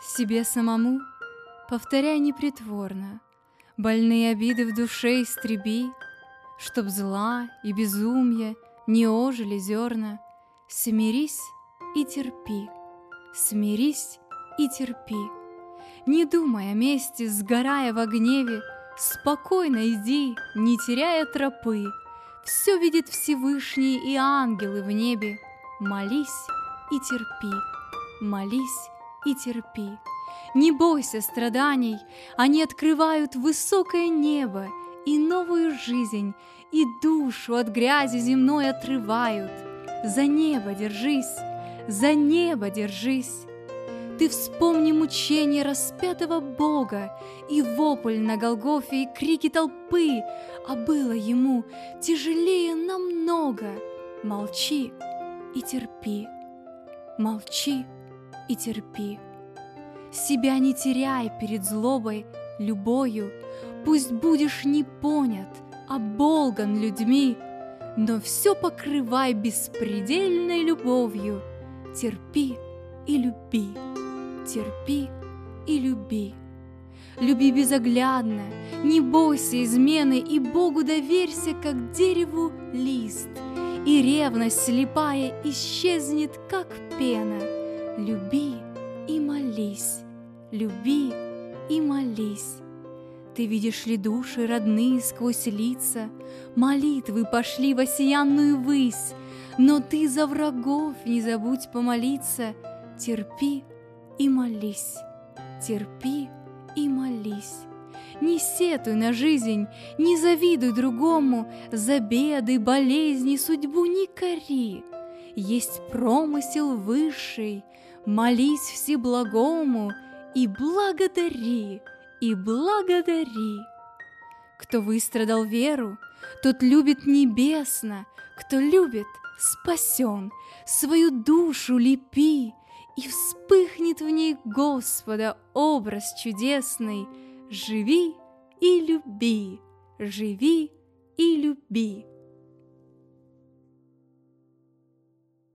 Себе самому повторяй непритворно, Больные обиды в душе истреби, Чтоб зла и безумья не ожили зерна. Смирись и терпи, смирись и терпи. Не думай о мести, сгорая в гневе, Спокойно иди, не теряя тропы. Все видит Всевышний и ангелы в небе. Молись и терпи, молись и терпи. Не бойся страданий, они открывают высокое небо и новую жизнь, и душу от грязи земной отрывают. За небо держись, за небо держись. Ты вспомни мучение распятого Бога И вопль на Голгофе, и крики толпы, А было ему тяжелее намного. Молчи и терпи, молчи и терпи. Себя не теряй перед злобой, любою, Пусть будешь не понят, оболган людьми, Но все покрывай беспредельной любовью, Терпи и люби, терпи и люби. Люби безоглядно, не бойся измены, И Богу доверься, как дереву лист, И ревность слепая исчезнет, как пена. Люби и молись, люби и молись. Ты видишь ли души родные сквозь лица, Молитвы пошли в осиянную высь, Но ты за врагов не забудь помолиться, Терпи и молись, терпи и молись. Не сетуй на жизнь, не завидуй другому, За беды, болезни судьбу не кори. Есть промысел высший, молись всеблагому И благодари, и благодари. Кто выстрадал веру, тот любит небесно, Кто любит, спасен, свою душу лепи, И вспыхнет в ней Господа образ чудесный. Живи и люби, живи и люби.